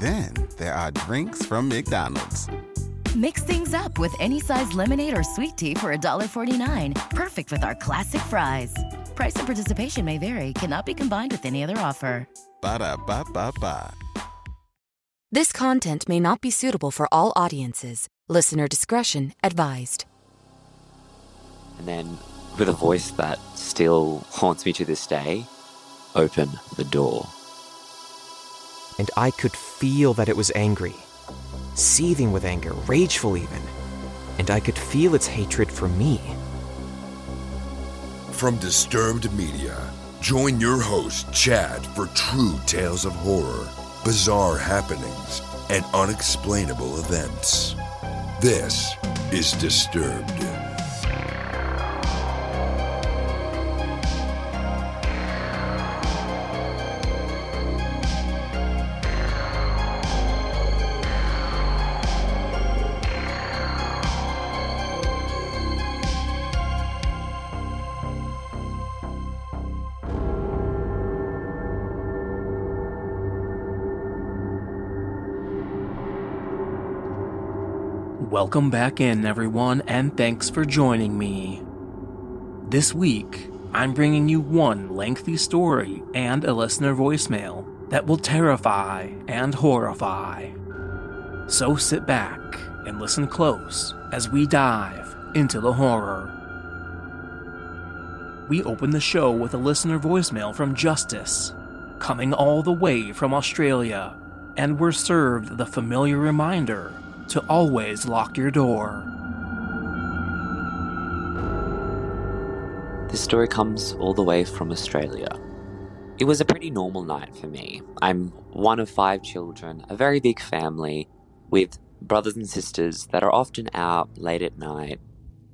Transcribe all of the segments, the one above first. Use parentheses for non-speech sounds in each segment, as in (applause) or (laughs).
then there are drinks from McDonald's. Mix things up with any size lemonade or sweet tea for $1.49. Perfect with our classic fries. Price and participation may vary, cannot be combined with any other offer. Ba da ba ba ba. This content may not be suitable for all audiences. Listener discretion advised. And then, with a voice that still haunts me to this day, open the door. And I could feel that it was angry, seething with anger, rageful even. And I could feel its hatred for me. From Disturbed Media, join your host, Chad, for true tales of horror, bizarre happenings, and unexplainable events. This is Disturbed. Welcome back in, everyone, and thanks for joining me. This week, I'm bringing you one lengthy story and a listener voicemail that will terrify and horrify. So sit back and listen close as we dive into the horror. We open the show with a listener voicemail from Justice, coming all the way from Australia, and we're served the familiar reminder to always lock your door. This story comes all the way from Australia. It was a pretty normal night for me. I'm one of five children, a very big family, with brothers and sisters that are often out late at night,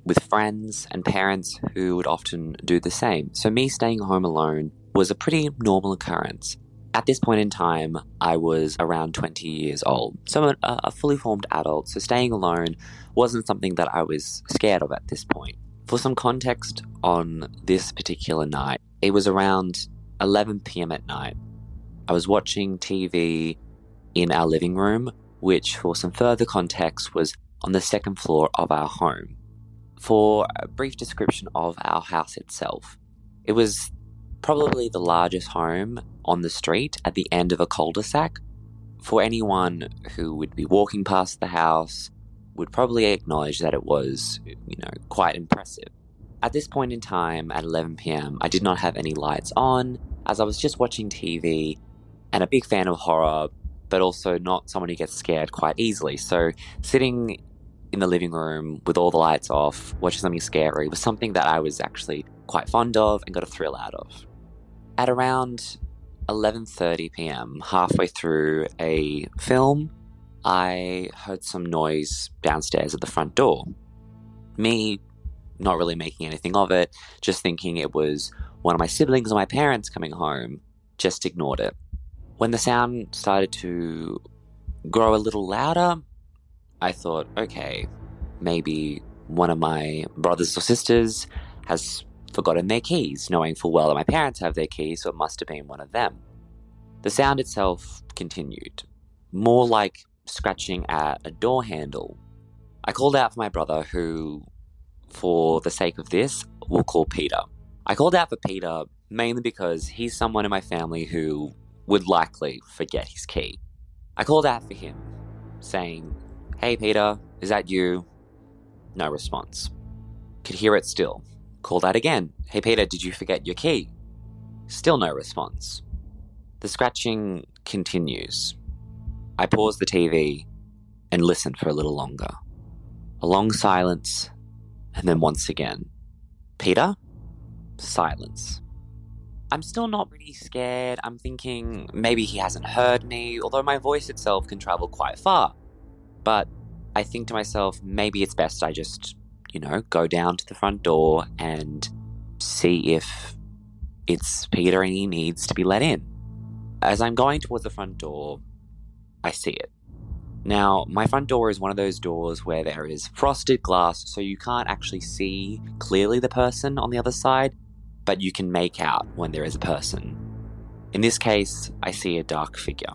with friends and parents who would often do the same. So, me staying home alone was a pretty normal occurrence. At this point in time, I was around 20 years old, so a, a fully formed adult, so staying alone wasn't something that I was scared of at this point. For some context on this particular night, it was around 11 pm at night. I was watching TV in our living room, which, for some further context, was on the second floor of our home. For a brief description of our house itself, it was probably the largest home on the street at the end of a cul de sac. For anyone who would be walking past the house, would probably acknowledge that it was, you know, quite impressive. At this point in time, at 11 pm, I did not have any lights on, as I was just watching TV and a big fan of horror, but also not someone who gets scared quite easily. So, sitting in the living room with all the lights off, watching something scary was something that I was actually quite fond of and got a thrill out of. At around 11:30 p.m., halfway through a film, I heard some noise downstairs at the front door. Me not really making anything of it, just thinking it was one of my siblings or my parents coming home, just ignored it. When the sound started to grow a little louder, I thought, okay, maybe one of my brothers or sisters has forgotten their keys, knowing full well that my parents have their keys, so it must have been one of them. The sound itself continued, more like scratching at a door handle. I called out for my brother, who, for the sake of this, we'll call Peter. I called out for Peter mainly because he's someone in my family who would likely forget his key. I called out for him, saying, Hey Peter, is that you? No response. Could hear it still. Called out again. Hey Peter, did you forget your key? Still no response. The scratching continues. I pause the TV and listen for a little longer. A long silence, and then once again. Peter? Silence. I'm still not really scared. I'm thinking maybe he hasn't heard me, although my voice itself can travel quite far. But I think to myself, maybe it's best I just, you know, go down to the front door and see if it's Peter and he needs to be let in. As I'm going towards the front door, I see it. Now, my front door is one of those doors where there is frosted glass, so you can't actually see clearly the person on the other side, but you can make out when there is a person. In this case, I see a dark figure.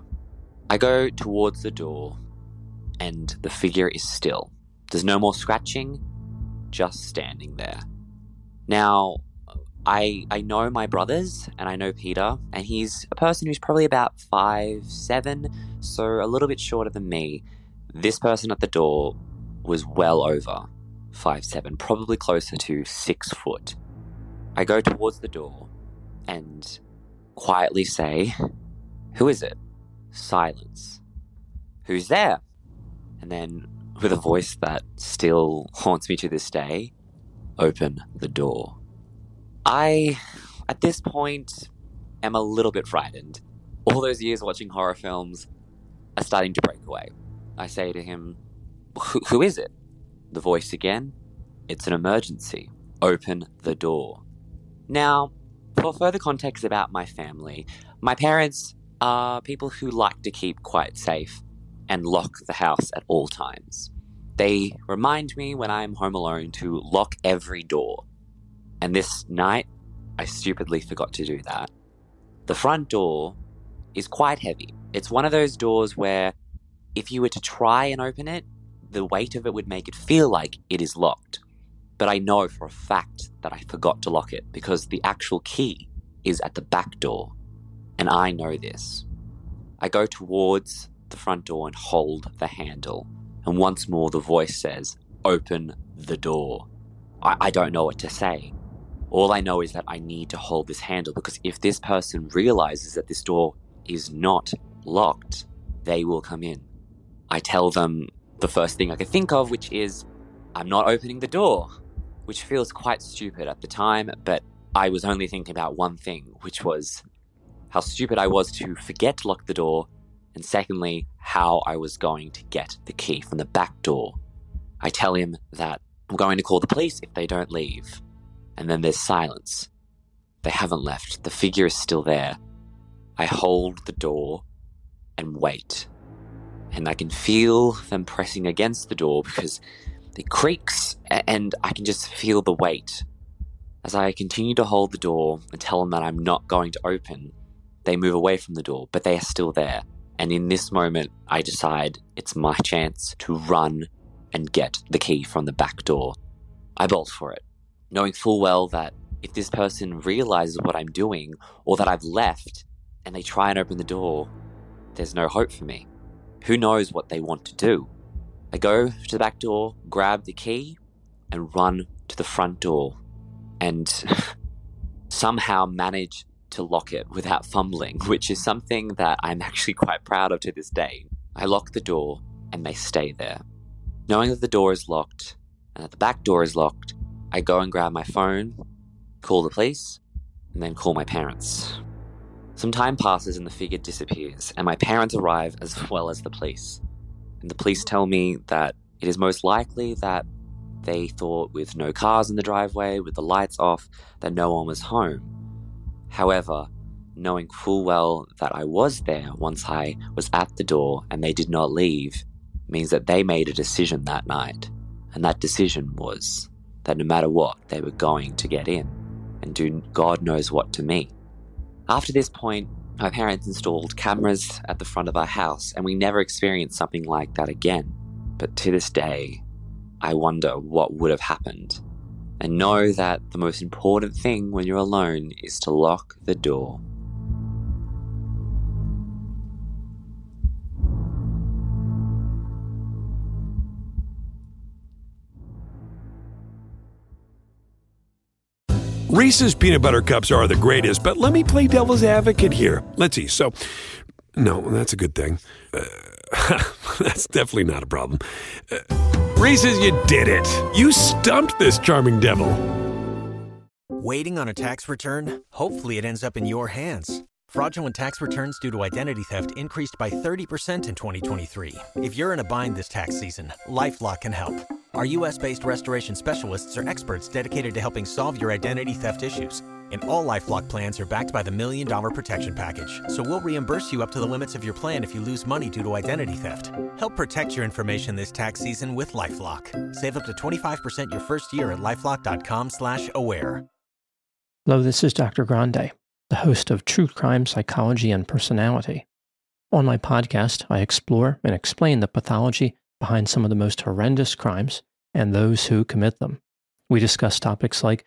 I go towards the door, and the figure is still. There's no more scratching, just standing there. Now, I I know my brothers and I know Peter, and he's a person who's probably about five seven, so a little bit shorter than me. This person at the door was well over five seven, probably closer to six foot. I go towards the door and quietly say, Who is it? Silence. Who's there? And then, with a voice that still haunts me to this day, open the door. I, at this point, am a little bit frightened. All those years watching horror films are starting to break away. I say to him, Who is it? The voice again, It's an emergency. Open the door. Now, for further context about my family, my parents are people who like to keep quite safe and lock the house at all times. They remind me when I'm home alone to lock every door. And this night, I stupidly forgot to do that. The front door is quite heavy. It's one of those doors where if you were to try and open it, the weight of it would make it feel like it is locked. But I know for a fact that I forgot to lock it because the actual key is at the back door. And I know this. I go towards the front door and hold the handle. And once more, the voice says, Open the door. I, I don't know what to say. All I know is that I need to hold this handle because if this person realizes that this door is not locked, they will come in. I tell them the first thing I can think of, which is, I'm not opening the door, which feels quite stupid at the time, but I was only thinking about one thing, which was how stupid I was to forget to lock the door, and secondly, how I was going to get the key from the back door. I tell him that I'm going to call the police if they don't leave. And then there's silence. They haven't left. The figure is still there. I hold the door and wait. And I can feel them pressing against the door because it creaks and I can just feel the weight. As I continue to hold the door and tell them that I'm not going to open, they move away from the door, but they are still there. And in this moment, I decide it's my chance to run and get the key from the back door. I bolt for it knowing full well that if this person realizes what I'm doing or that I've left and they try and open the door, there's no hope for me. Who knows what they want to do? I go to the back door, grab the key, and run to the front door and (laughs) somehow manage to lock it without fumbling, which is something that I'm actually quite proud of to this day. I lock the door and they stay there. Knowing that the door is locked and that the back door is locked, I go and grab my phone, call the police, and then call my parents. Some time passes and the figure disappears, and my parents arrive as well as the police. And the police tell me that it is most likely that they thought, with no cars in the driveway, with the lights off, that no one was home. However, knowing full well that I was there once I was at the door and they did not leave, means that they made a decision that night. And that decision was that no matter what, they were going to get in and do God knows what to me. After this point, my parents installed cameras at the front of our house, and we never experienced something like that again. But to this day, I wonder what would have happened. And know that the most important thing when you're alone is to lock the door. Reese's peanut butter cups are the greatest, but let me play devil's advocate here. Let's see. So, no, that's a good thing. Uh, (laughs) that's definitely not a problem. Uh, Reese's, you did it. You stumped this charming devil. Waiting on a tax return? Hopefully, it ends up in your hands. Fraudulent tax returns due to identity theft increased by 30% in 2023. If you're in a bind this tax season, LifeLock can help. Our US based restoration specialists are experts dedicated to helping solve your identity theft issues. And all LifeLock plans are backed by the Million Dollar Protection Package. So we'll reimburse you up to the limits of your plan if you lose money due to identity theft. Help protect your information this tax season with LifeLock. Save up to 25% your first year at LifeLock.com slash aware. Hello, this is Dr. Grande, the host of True Crime Psychology and Personality. On my podcast, I explore and explain the pathology behind some of the most horrendous crimes and those who commit them. We discuss topics like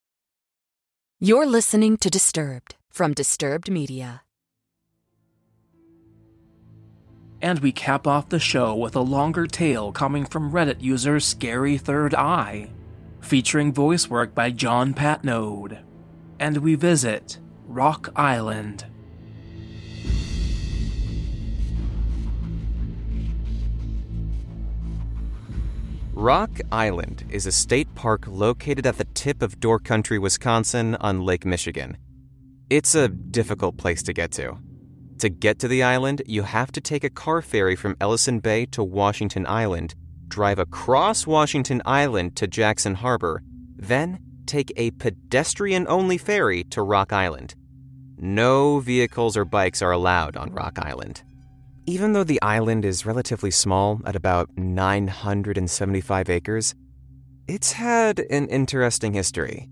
You're listening to Disturbed from Disturbed Media. And we cap off the show with a longer tale coming from Reddit user Scary Third Eye, featuring voice work by John Patneaude. And we visit Rock Island. Rock Island is a state park located at the tip of Door County, Wisconsin on Lake Michigan. It's a difficult place to get to. To get to the island, you have to take a car ferry from Ellison Bay to Washington Island, drive across Washington Island to Jackson Harbor, then take a pedestrian only ferry to Rock Island. No vehicles or bikes are allowed on Rock Island. Even though the island is relatively small at about 975 acres, it's had an interesting history.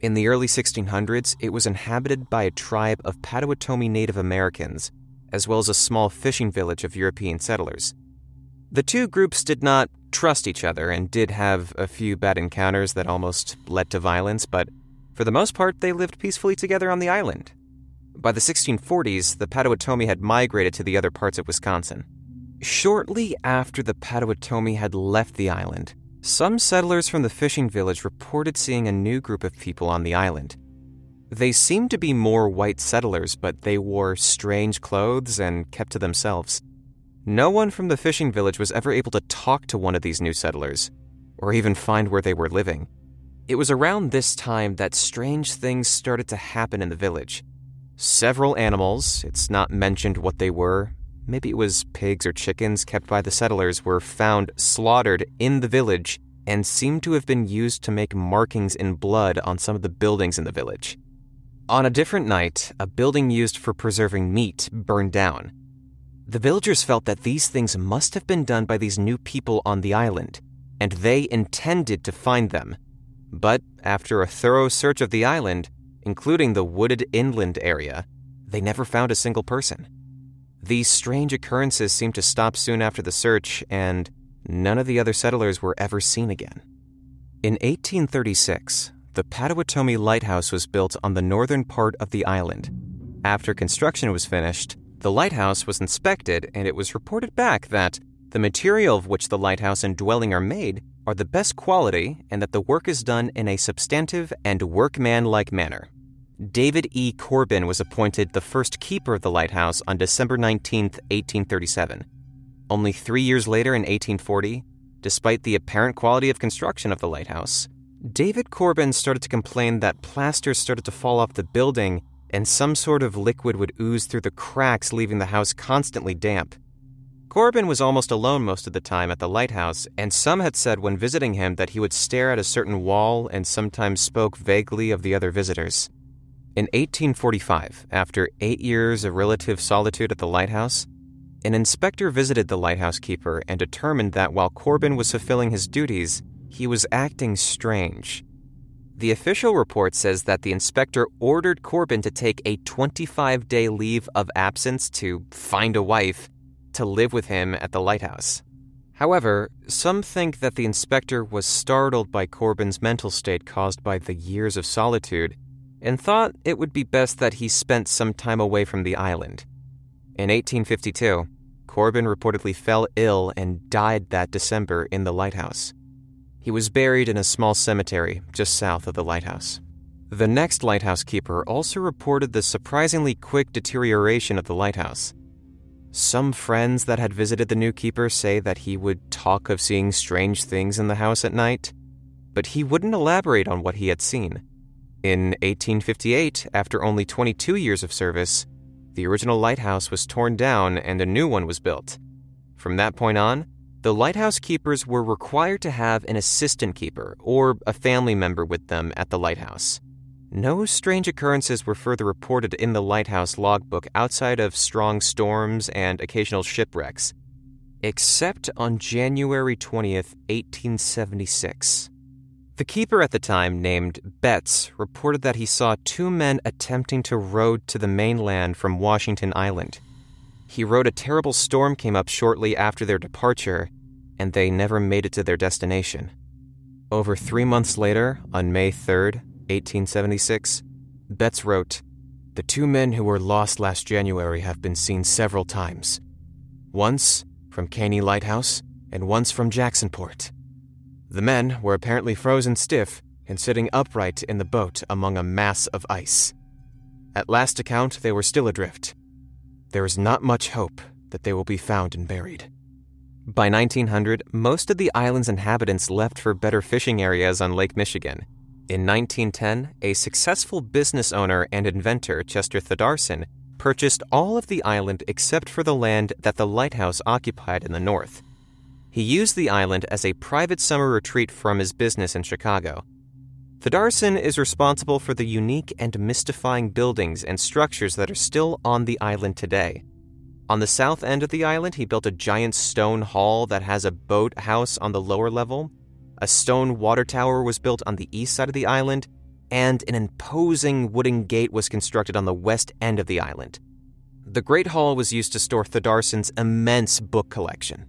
In the early 1600s, it was inhabited by a tribe of Potawatomi Native Americans, as well as a small fishing village of European settlers. The two groups did not trust each other and did have a few bad encounters that almost led to violence, but for the most part, they lived peacefully together on the island. By the 1640s, the Potawatomi had migrated to the other parts of Wisconsin. Shortly after the Potawatomi had left the island, some settlers from the fishing village reported seeing a new group of people on the island. They seemed to be more white settlers, but they wore strange clothes and kept to themselves. No one from the fishing village was ever able to talk to one of these new settlers, or even find where they were living. It was around this time that strange things started to happen in the village. Several animals, it's not mentioned what they were, maybe it was pigs or chickens kept by the settlers, were found slaughtered in the village and seemed to have been used to make markings in blood on some of the buildings in the village. On a different night, a building used for preserving meat burned down. The villagers felt that these things must have been done by these new people on the island, and they intended to find them. But after a thorough search of the island, including the wooded inland area, they never found a single person. These strange occurrences seemed to stop soon after the search, and none of the other settlers were ever seen again. In 1836, the Potawatomi Lighthouse was built on the northern part of the island. After construction was finished, the lighthouse was inspected, and it was reported back that the material of which the lighthouse and dwelling are made are the best quality and that the work is done in a substantive and workman-like manner. David E. Corbin was appointed the first keeper of the lighthouse on December 19, 1837. Only three years later, in 1840, despite the apparent quality of construction of the lighthouse, David Corbin started to complain that plaster started to fall off the building and some sort of liquid would ooze through the cracks, leaving the house constantly damp. Corbin was almost alone most of the time at the lighthouse, and some had said when visiting him that he would stare at a certain wall and sometimes spoke vaguely of the other visitors. In 1845, after eight years of relative solitude at the lighthouse, an inspector visited the lighthouse keeper and determined that while Corbin was fulfilling his duties, he was acting strange. The official report says that the inspector ordered Corbin to take a 25 day leave of absence to find a wife to live with him at the lighthouse. However, some think that the inspector was startled by Corbin's mental state caused by the years of solitude and thought it would be best that he spent some time away from the island. In 1852, Corbin reportedly fell ill and died that December in the lighthouse. He was buried in a small cemetery just south of the lighthouse. The next lighthouse keeper also reported the surprisingly quick deterioration of the lighthouse. Some friends that had visited the new keeper say that he would talk of seeing strange things in the house at night, but he wouldn't elaborate on what he had seen. In 1858, after only 22 years of service, the original lighthouse was torn down and a new one was built. From that point on, the lighthouse keepers were required to have an assistant keeper or a family member with them at the lighthouse. No strange occurrences were further reported in the lighthouse logbook outside of strong storms and occasional shipwrecks, except on January 20th, 1876. The keeper at the time, named Betts, reported that he saw two men attempting to row to the mainland from Washington Island. He wrote a terrible storm came up shortly after their departure, and they never made it to their destination. Over three months later, on May 3rd, 1876, Betts wrote, The two men who were lost last January have been seen several times. Once from Cana Lighthouse, and once from Jacksonport. The men were apparently frozen stiff and sitting upright in the boat among a mass of ice. At last account, they were still adrift there is not much hope that they will be found and buried. By 1900, most of the island's inhabitants left for better fishing areas on Lake Michigan. In 1910, a successful business owner and inventor, Chester Thordarson, purchased all of the island except for the land that the lighthouse occupied in the north. He used the island as a private summer retreat from his business in Chicago. Thordarson is responsible for the unique and mystifying buildings and structures that are still on the island today. On the south end of the island, he built a giant stone hall that has a boat house on the lower level. A stone water tower was built on the east side of the island, and an imposing wooden gate was constructed on the west end of the island. The Great Hall was used to store Thordarson's immense book collection.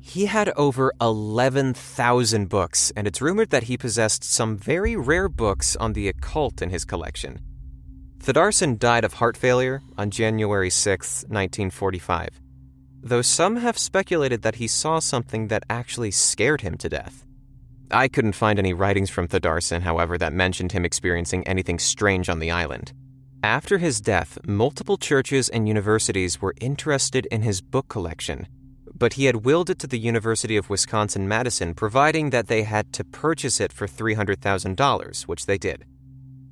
He had over 11,000 books, and it's rumored that he possessed some very rare books on the occult in his collection. Thordarson died of heart failure on January 6, 1945, though some have speculated that he saw something that actually scared him to death. I couldn't find any writings from Thordarson, however, that mentioned him experiencing anything strange on the island. After his death, multiple churches and universities were interested in his book collection but he had willed it to the University of Wisconsin Madison, providing that they had to purchase it for $300,000, which they did.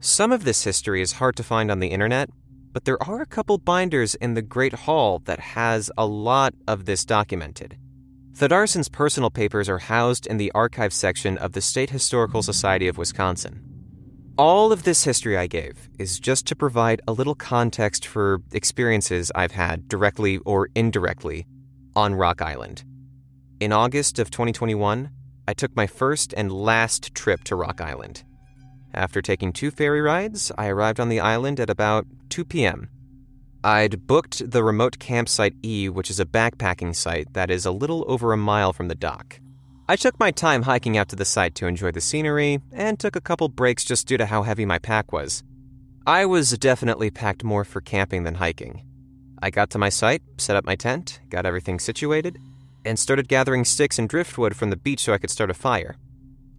Some of this history is hard to find on the internet, but there are a couple binders in the Great Hall that has a lot of this documented. Thordarson's personal papers are housed in the archive section of the State Historical Society of Wisconsin. All of this history I gave is just to provide a little context for experiences I've had, directly or indirectly, on Rock Island. In August of 2021, I took my first and last trip to Rock Island. After taking two ferry rides, I arrived on the island at about 2 p.m. I'd booked the remote campsite E, which is a backpacking site that is a little over a mile from the dock. I took my time hiking out to the site to enjoy the scenery and took a couple breaks just due to how heavy my pack was. I was definitely packed more for camping than hiking. I got to my site, set up my tent, got everything situated, and started gathering sticks and driftwood from the beach so I could start a fire.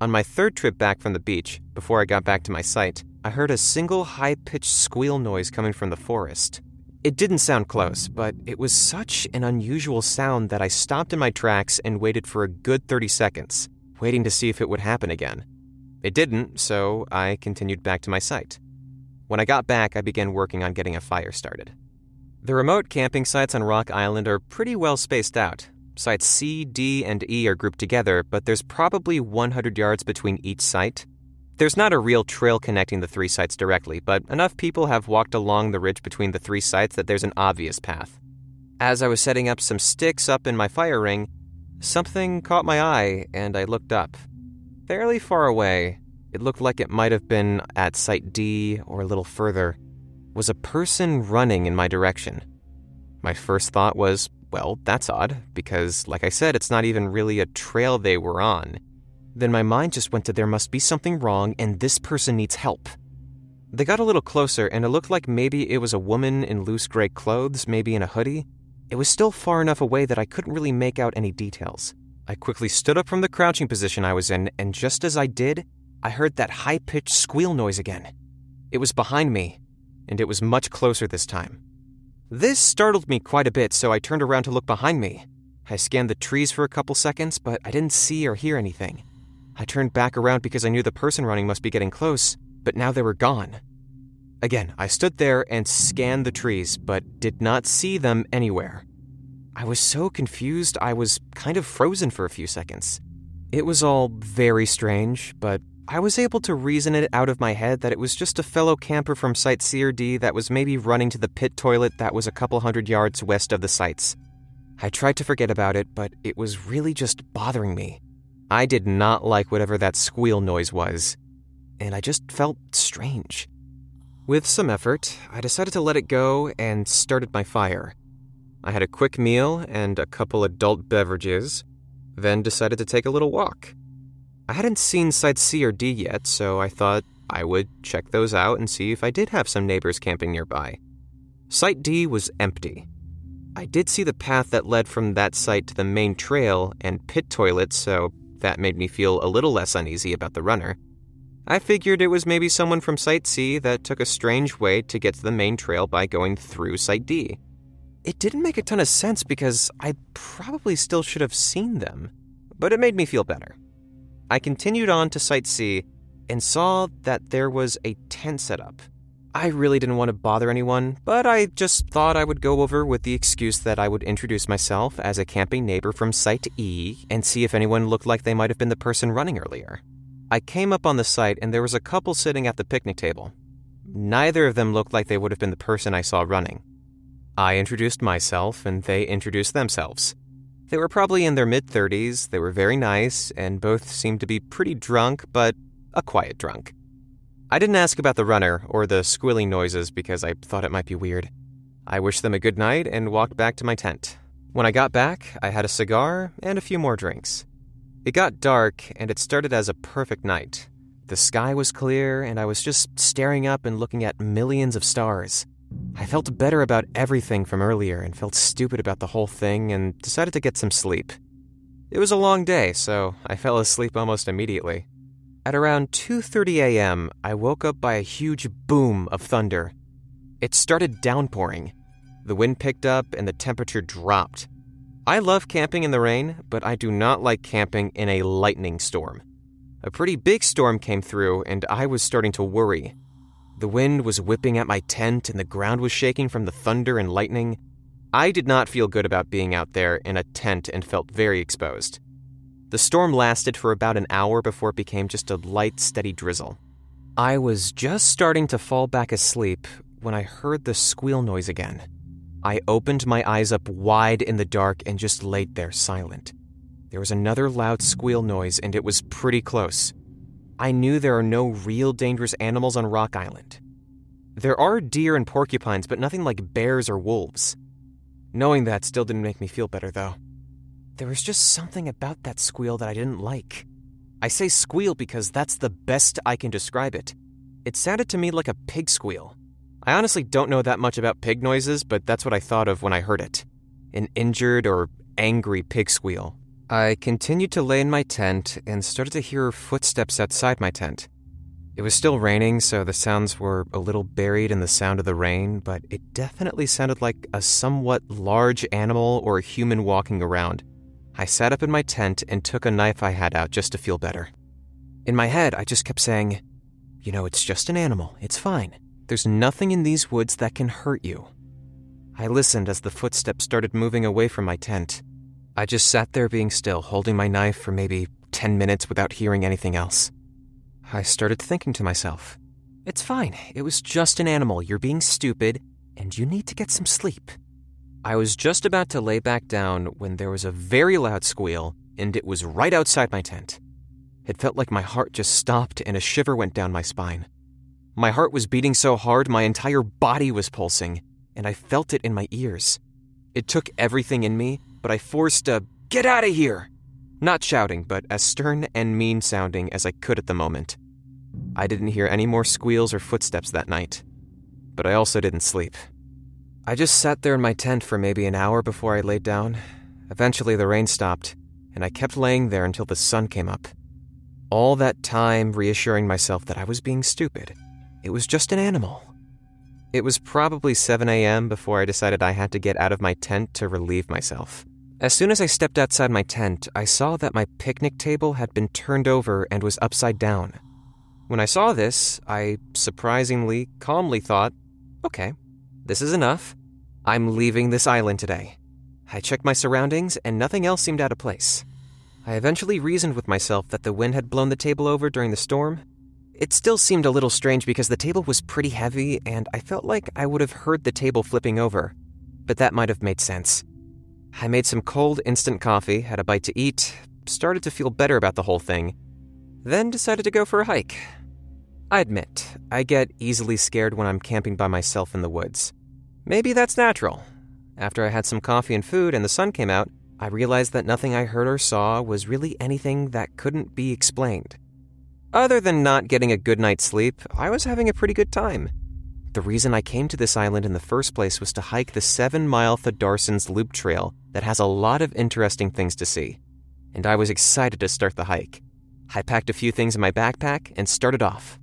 On my third trip back from the beach, before I got back to my site, I heard a single high pitched squeal noise coming from the forest. It didn't sound close, but it was such an unusual sound that I stopped in my tracks and waited for a good 30 seconds, waiting to see if it would happen again. It didn't, so I continued back to my site. When I got back, I began working on getting a fire started. The remote camping sites on Rock Island are pretty well spaced out. Sites C, D, and E are grouped together, but there's probably 100 yards between each site. There's not a real trail connecting the three sites directly, but enough people have walked along the ridge between the three sites that there's an obvious path. As I was setting up some sticks up in my fire ring, something caught my eye and I looked up. Fairly far away, it looked like it might have been at Site D or a little further was a person running in my direction. My first thought was, well, that's odd, because, like I said, it's not even really a trail they were on. Then my mind just went to there must be something wrong and this person needs help. They got a little closer, and it looked like maybe it was a woman in loose gray clothes, maybe in a hoodie. It was still far enough away that I couldn't really make out any details. I quickly stood up from the crouching position I was in, and just as I did, I heard that high pitched squeal noise again. It was behind me, and it was much closer this time. This startled me quite a bit, so I turned around to look behind me. I scanned the trees for a couple seconds, but I didn't see or hear anything. I turned back around because I knew the person running must be getting close, but now they were gone. Again, I stood there and scanned the trees, but did not see them anywhere. I was so confused, I was kind of frozen for a few seconds. It was all very strange, but I was able to reason it out of my head that it was just a fellow camper from Site C or D that was maybe running to the pit toilet that was a couple hundred yards west of the sites. I tried to forget about it, but it was really just bothering me. I did not like whatever that squeal noise was, and I just felt strange. With some effort, I decided to let it go and started my fire. I had a quick meal and a couple adult beverages, then decided to take a little walk. I hadn't seen Site C or D yet, so I thought I would check those out and see if I did have some neighbors camping nearby. Site D was empty. I did see the path that led from that site to the main trail and pit toilets, so that made me feel a little less uneasy about the runner. I figured it was maybe someone from Site C that took a strange way to get to the main trail by going through Site D. It didn't make a ton of sense because I probably still should have seen them, but it made me feel better. I continued on to Site C and saw that there was a tent set up. I really didn't want to bother anyone, but I just thought I would go over with the excuse that I would introduce myself as a camping neighbor from Site E and see if anyone looked like they might have been the person running earlier. I came up on the site and there was a couple sitting at the picnic table. Neither of them looked like they would have been the person I saw running. I introduced myself and they introduced themselves. They were probably in their mid 30s, they were very nice, and both seemed to be pretty drunk, but a quiet drunk. I didn't ask about the runner or the squealing noises because I thought it might be weird. I wished them a good night and walked back to my tent. When I got back, I had a cigar and a few more drinks. It got dark, and it started as a perfect night. The sky was clear, and I was just staring up and looking at millions of stars. I felt better about everything from earlier and felt stupid about the whole thing and decided to get some sleep. It was a long day, so I fell asleep almost immediately. At around 2:30 a.m., I woke up by a huge boom of thunder. It started downpouring. The wind picked up and the temperature dropped. I love camping in the rain, but I do not like camping in a lightning storm. A pretty big storm came through, and I was starting to worry. The wind was whipping at my tent, and the ground was shaking from the thunder and lightning. I did not feel good about being out there in a tent and felt very exposed. The storm lasted for about an hour before it became just a light, steady drizzle. I was just starting to fall back asleep when I heard the squeal noise again. I opened my eyes up wide in the dark and just laid there silent. There was another loud squeal noise, and it was pretty close. I knew there are no real dangerous animals on Rock Island. There are deer and porcupines, but nothing like bears or wolves. Knowing that still didn't make me feel better, though. There was just something about that squeal that I didn't like. I say squeal because that's the best I can describe it. It sounded to me like a pig squeal. I honestly don't know that much about pig noises, but that's what I thought of when I heard it an injured or angry pig squeal. I continued to lay in my tent and started to hear footsteps outside my tent. It was still raining, so the sounds were a little buried in the sound of the rain, but it definitely sounded like a somewhat large animal or a human walking around. I sat up in my tent and took a knife I had out just to feel better. In my head, I just kept saying, You know, it's just an animal. It's fine. There's nothing in these woods that can hurt you. I listened as the footsteps started moving away from my tent. I just sat there being still, holding my knife for maybe 10 minutes without hearing anything else. I started thinking to myself, It's fine. It was just an animal. You're being stupid, and you need to get some sleep. I was just about to lay back down when there was a very loud squeal, and it was right outside my tent. It felt like my heart just stopped and a shiver went down my spine. My heart was beating so hard my entire body was pulsing, and I felt it in my ears. It took everything in me, but I forced a get out of here! Not shouting, but as stern and mean sounding as I could at the moment. I didn't hear any more squeals or footsteps that night. But I also didn't sleep. I just sat there in my tent for maybe an hour before I laid down. Eventually, the rain stopped, and I kept laying there until the sun came up. All that time reassuring myself that I was being stupid. It was just an animal. It was probably 7 a.m. before I decided I had to get out of my tent to relieve myself. As soon as I stepped outside my tent, I saw that my picnic table had been turned over and was upside down. When I saw this, I surprisingly calmly thought, okay, this is enough. I'm leaving this island today. I checked my surroundings and nothing else seemed out of place. I eventually reasoned with myself that the wind had blown the table over during the storm. It still seemed a little strange because the table was pretty heavy and I felt like I would have heard the table flipping over, but that might have made sense. I made some cold instant coffee, had a bite to eat, started to feel better about the whole thing, then decided to go for a hike. I admit, I get easily scared when I'm camping by myself in the woods. Maybe that's natural. After I had some coffee and food and the sun came out, I realized that nothing I heard or saw was really anything that couldn't be explained. Other than not getting a good night's sleep, I was having a pretty good time. The reason I came to this island in the first place was to hike the seven mile Thordarson's Loop Trail that has a lot of interesting things to see. And I was excited to start the hike. I packed a few things in my backpack and started off.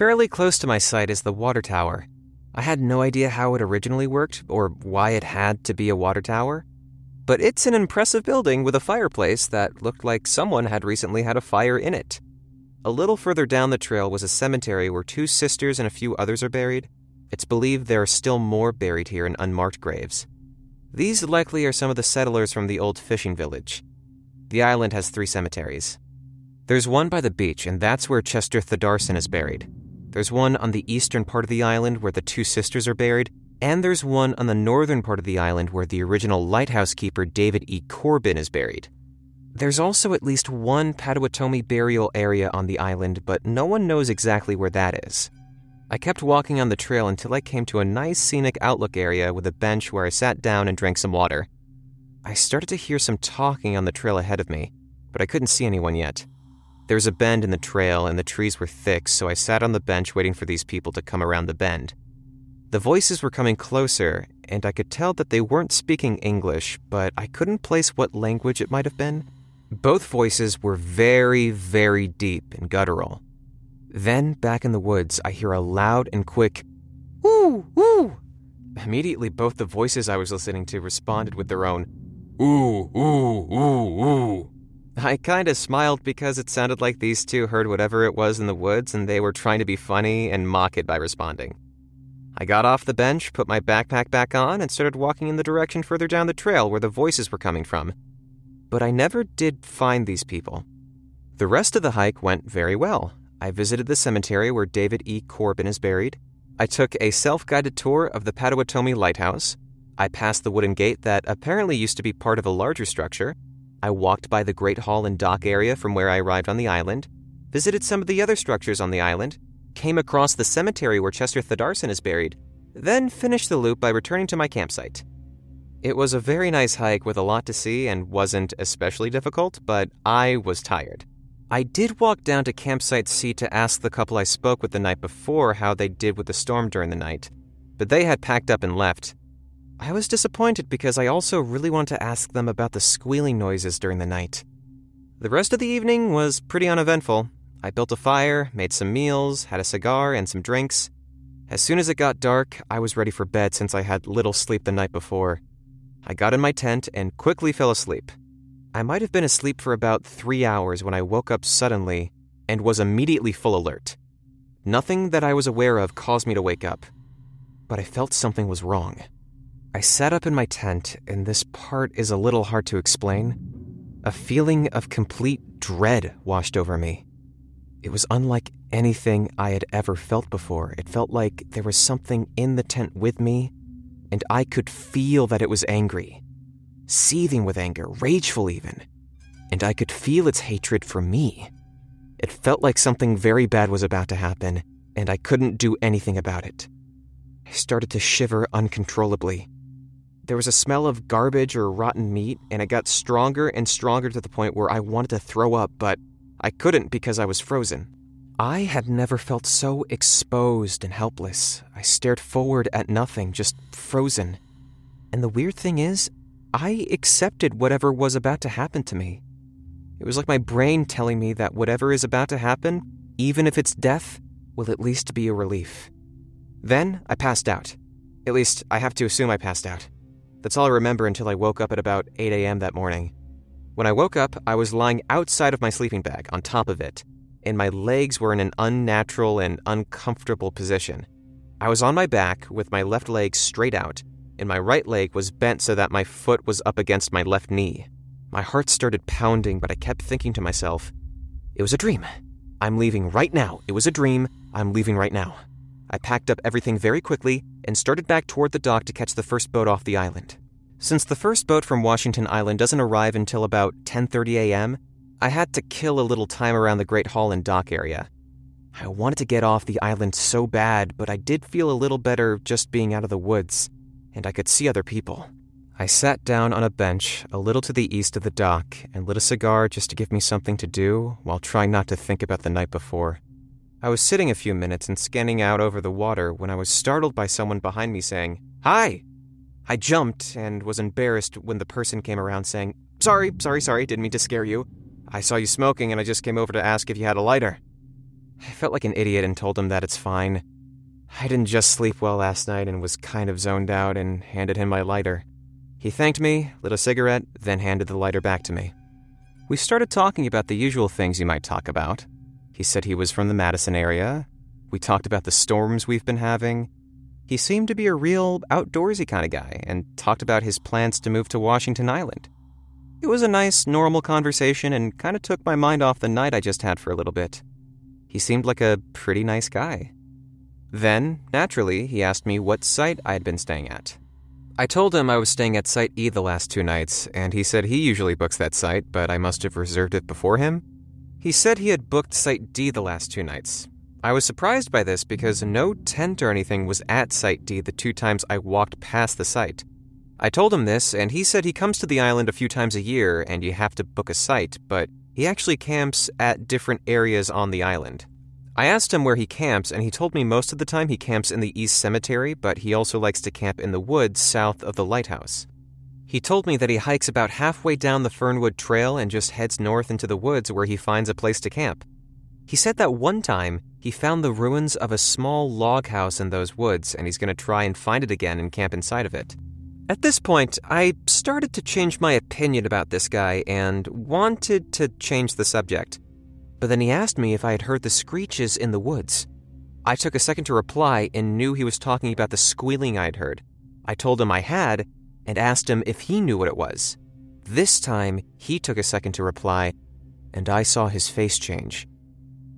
Fairly close to my site is the water tower. I had no idea how it originally worked or why it had to be a water tower, but it's an impressive building with a fireplace that looked like someone had recently had a fire in it. A little further down the trail was a cemetery where two sisters and a few others are buried, it's believed there are still more buried here in unmarked graves. These likely are some of the settlers from the old fishing village. The island has three cemeteries. There's one by the beach, and that's where Chester Thordarson is buried. There's one on the eastern part of the island where the two sisters are buried, and there's one on the northern part of the island where the original lighthouse keeper David E. Corbin is buried. There's also at least one Potawatomi burial area on the island, but no one knows exactly where that is. I kept walking on the trail until I came to a nice scenic outlook area with a bench where I sat down and drank some water. I started to hear some talking on the trail ahead of me, but I couldn't see anyone yet. There was a bend in the trail and the trees were thick, so I sat on the bench waiting for these people to come around the bend. The voices were coming closer, and I could tell that they weren't speaking English, but I couldn't place what language it might have been. Both voices were very, very deep and guttural. Then, back in the woods, I hear a loud and quick, Ooh, ooh. Immediately, both the voices I was listening to responded with their own, Ooh, ooh, ooh, ooh. I kinda smiled because it sounded like these two heard whatever it was in the woods and they were trying to be funny and mock it by responding. I got off the bench, put my backpack back on, and started walking in the direction further down the trail where the voices were coming from. But I never did find these people. The rest of the hike went very well. I visited the cemetery where David E. Corbin is buried. I took a self guided tour of the Potawatomi Lighthouse. I passed the wooden gate that apparently used to be part of a larger structure. I walked by the Great Hall and Dock area from where I arrived on the island, visited some of the other structures on the island, came across the cemetery where Chester Thordarson is buried, then finished the loop by returning to my campsite. It was a very nice hike with a lot to see and wasn't especially difficult, but I was tired. I did walk down to Campsite C to ask the couple I spoke with the night before how they did with the storm during the night, but they had packed up and left. I was disappointed because I also really wanted to ask them about the squealing noises during the night. The rest of the evening was pretty uneventful. I built a fire, made some meals, had a cigar, and some drinks. As soon as it got dark, I was ready for bed since I had little sleep the night before. I got in my tent and quickly fell asleep. I might have been asleep for about three hours when I woke up suddenly and was immediately full alert. Nothing that I was aware of caused me to wake up, but I felt something was wrong. I sat up in my tent, and this part is a little hard to explain. A feeling of complete dread washed over me. It was unlike anything I had ever felt before. It felt like there was something in the tent with me, and I could feel that it was angry seething with anger, rageful even, and I could feel its hatred for me. It felt like something very bad was about to happen, and I couldn't do anything about it. I started to shiver uncontrollably. There was a smell of garbage or rotten meat, and it got stronger and stronger to the point where I wanted to throw up, but I couldn't because I was frozen. I had never felt so exposed and helpless. I stared forward at nothing, just frozen. And the weird thing is, I accepted whatever was about to happen to me. It was like my brain telling me that whatever is about to happen, even if it's death, will at least be a relief. Then I passed out. At least, I have to assume I passed out. That's all I remember until I woke up at about 8 a.m. that morning. When I woke up, I was lying outside of my sleeping bag, on top of it, and my legs were in an unnatural and uncomfortable position. I was on my back with my left leg straight out, and my right leg was bent so that my foot was up against my left knee. My heart started pounding, but I kept thinking to myself, it was a dream. I'm leaving right now. It was a dream. I'm leaving right now. I packed up everything very quickly and started back toward the dock to catch the first boat off the island. Since the first boat from Washington Island doesn't arrive until about 10:30 a.m., I had to kill a little time around the Great Hall and dock area. I wanted to get off the island so bad, but I did feel a little better just being out of the woods, and I could see other people. I sat down on a bench a little to the east of the dock and lit a cigar just to give me something to do while trying not to think about the night before. I was sitting a few minutes and scanning out over the water when I was startled by someone behind me saying, Hi! I jumped and was embarrassed when the person came around saying, Sorry, sorry, sorry, didn't mean to scare you. I saw you smoking and I just came over to ask if you had a lighter. I felt like an idiot and told him that it's fine. I didn't just sleep well last night and was kind of zoned out and handed him my lighter. He thanked me, lit a cigarette, then handed the lighter back to me. We started talking about the usual things you might talk about. He said he was from the Madison area. We talked about the storms we've been having. He seemed to be a real outdoorsy kind of guy and talked about his plans to move to Washington Island. It was a nice, normal conversation and kind of took my mind off the night I just had for a little bit. He seemed like a pretty nice guy. Then, naturally, he asked me what site I had been staying at. I told him I was staying at Site E the last two nights, and he said he usually books that site, but I must have reserved it before him. He said he had booked Site D the last two nights. I was surprised by this because no tent or anything was at Site D the two times I walked past the site. I told him this, and he said he comes to the island a few times a year and you have to book a site, but he actually camps at different areas on the island. I asked him where he camps, and he told me most of the time he camps in the East Cemetery, but he also likes to camp in the woods south of the lighthouse. He told me that he hikes about halfway down the Fernwood Trail and just heads north into the woods where he finds a place to camp. He said that one time he found the ruins of a small log house in those woods, and he's going to try and find it again and camp inside of it. At this point, I started to change my opinion about this guy and wanted to change the subject. But then he asked me if I had heard the screeches in the woods. I took a second to reply and knew he was talking about the squealing I'd heard. I told him I had and asked him if he knew what it was. This time, he took a second to reply, and I saw his face change.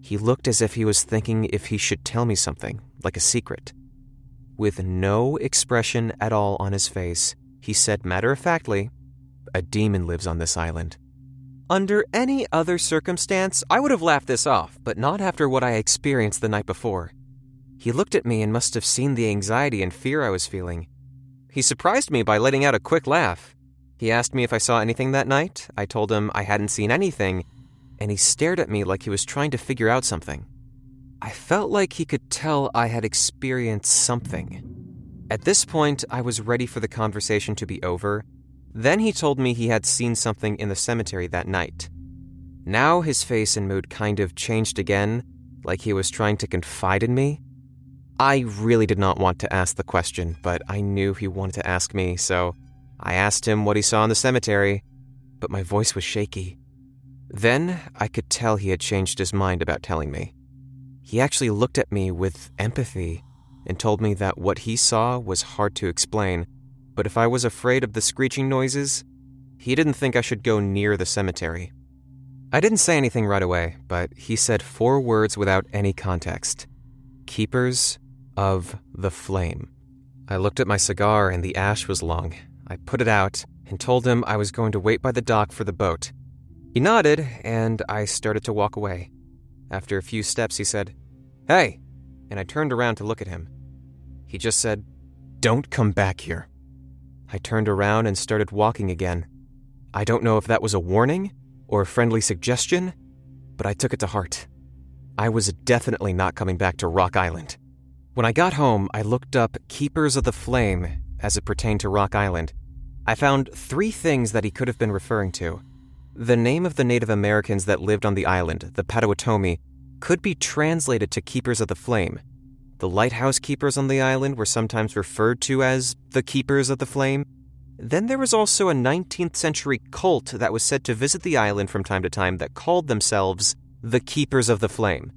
He looked as if he was thinking if he should tell me something, like a secret. With no expression at all on his face, he said matter of factly, A demon lives on this island. Under any other circumstance, I would have laughed this off, but not after what I experienced the night before. He looked at me and must have seen the anxiety and fear I was feeling. He surprised me by letting out a quick laugh. He asked me if I saw anything that night. I told him I hadn't seen anything, and he stared at me like he was trying to figure out something. I felt like he could tell I had experienced something. At this point, I was ready for the conversation to be over. Then he told me he had seen something in the cemetery that night. Now his face and mood kind of changed again, like he was trying to confide in me. I really did not want to ask the question, but I knew he wanted to ask me, so I asked him what he saw in the cemetery, but my voice was shaky. Then I could tell he had changed his mind about telling me. He actually looked at me with empathy and told me that what he saw was hard to explain, but if I was afraid of the screeching noises, he didn't think I should go near the cemetery. I didn't say anything right away, but he said four words without any context Keepers of the Flame. I looked at my cigar and the ash was long. I put it out and told him I was going to wait by the dock for the boat. He nodded, and I started to walk away. After a few steps, he said, Hey! And I turned around to look at him. He just said, Don't come back here. I turned around and started walking again. I don't know if that was a warning or a friendly suggestion, but I took it to heart. I was definitely not coming back to Rock Island. When I got home, I looked up Keepers of the Flame as it pertained to Rock Island. I found three things that he could have been referring to. The name of the Native Americans that lived on the island, the Potawatomi, could be translated to Keepers of the Flame. The lighthouse keepers on the island were sometimes referred to as the Keepers of the Flame. Then there was also a 19th century cult that was said to visit the island from time to time that called themselves the Keepers of the Flame.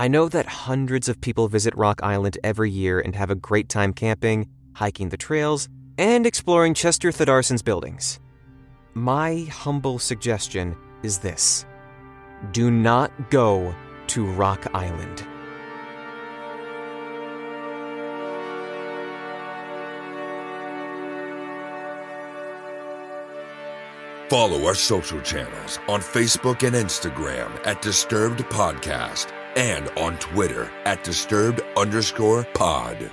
I know that hundreds of people visit Rock Island every year and have a great time camping, hiking the trails, and exploring Chester Thordarson's buildings. My humble suggestion is this do not go to Rock Island. Follow our social channels on Facebook and Instagram at Disturbed Podcast and on Twitter at Disturbed underscore pod.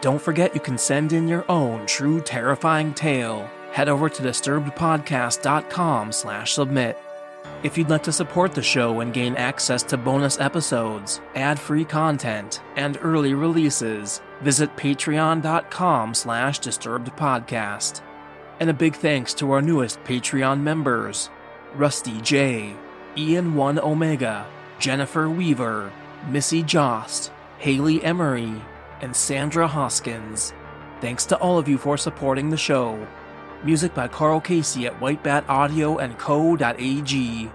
Don't forget you can send in your own true terrifying tale. Head over to disturbedpodcast.com slash submit. If you'd like to support the show and gain access to bonus episodes, ad-free content, and early releases, visit patreon.com slash disturbedpodcast. And a big thanks to our newest Patreon members Rusty J, Ian 1 Omega, Jennifer Weaver, Missy Jost, Haley Emery, and Sandra Hoskins. Thanks to all of you for supporting the show. Music by Carl Casey at Whitebat Audio and Co.ag.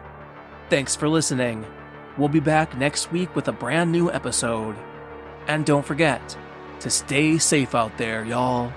Thanks for listening. We'll be back next week with a brand new episode. And don't forget to stay safe out there, y'all.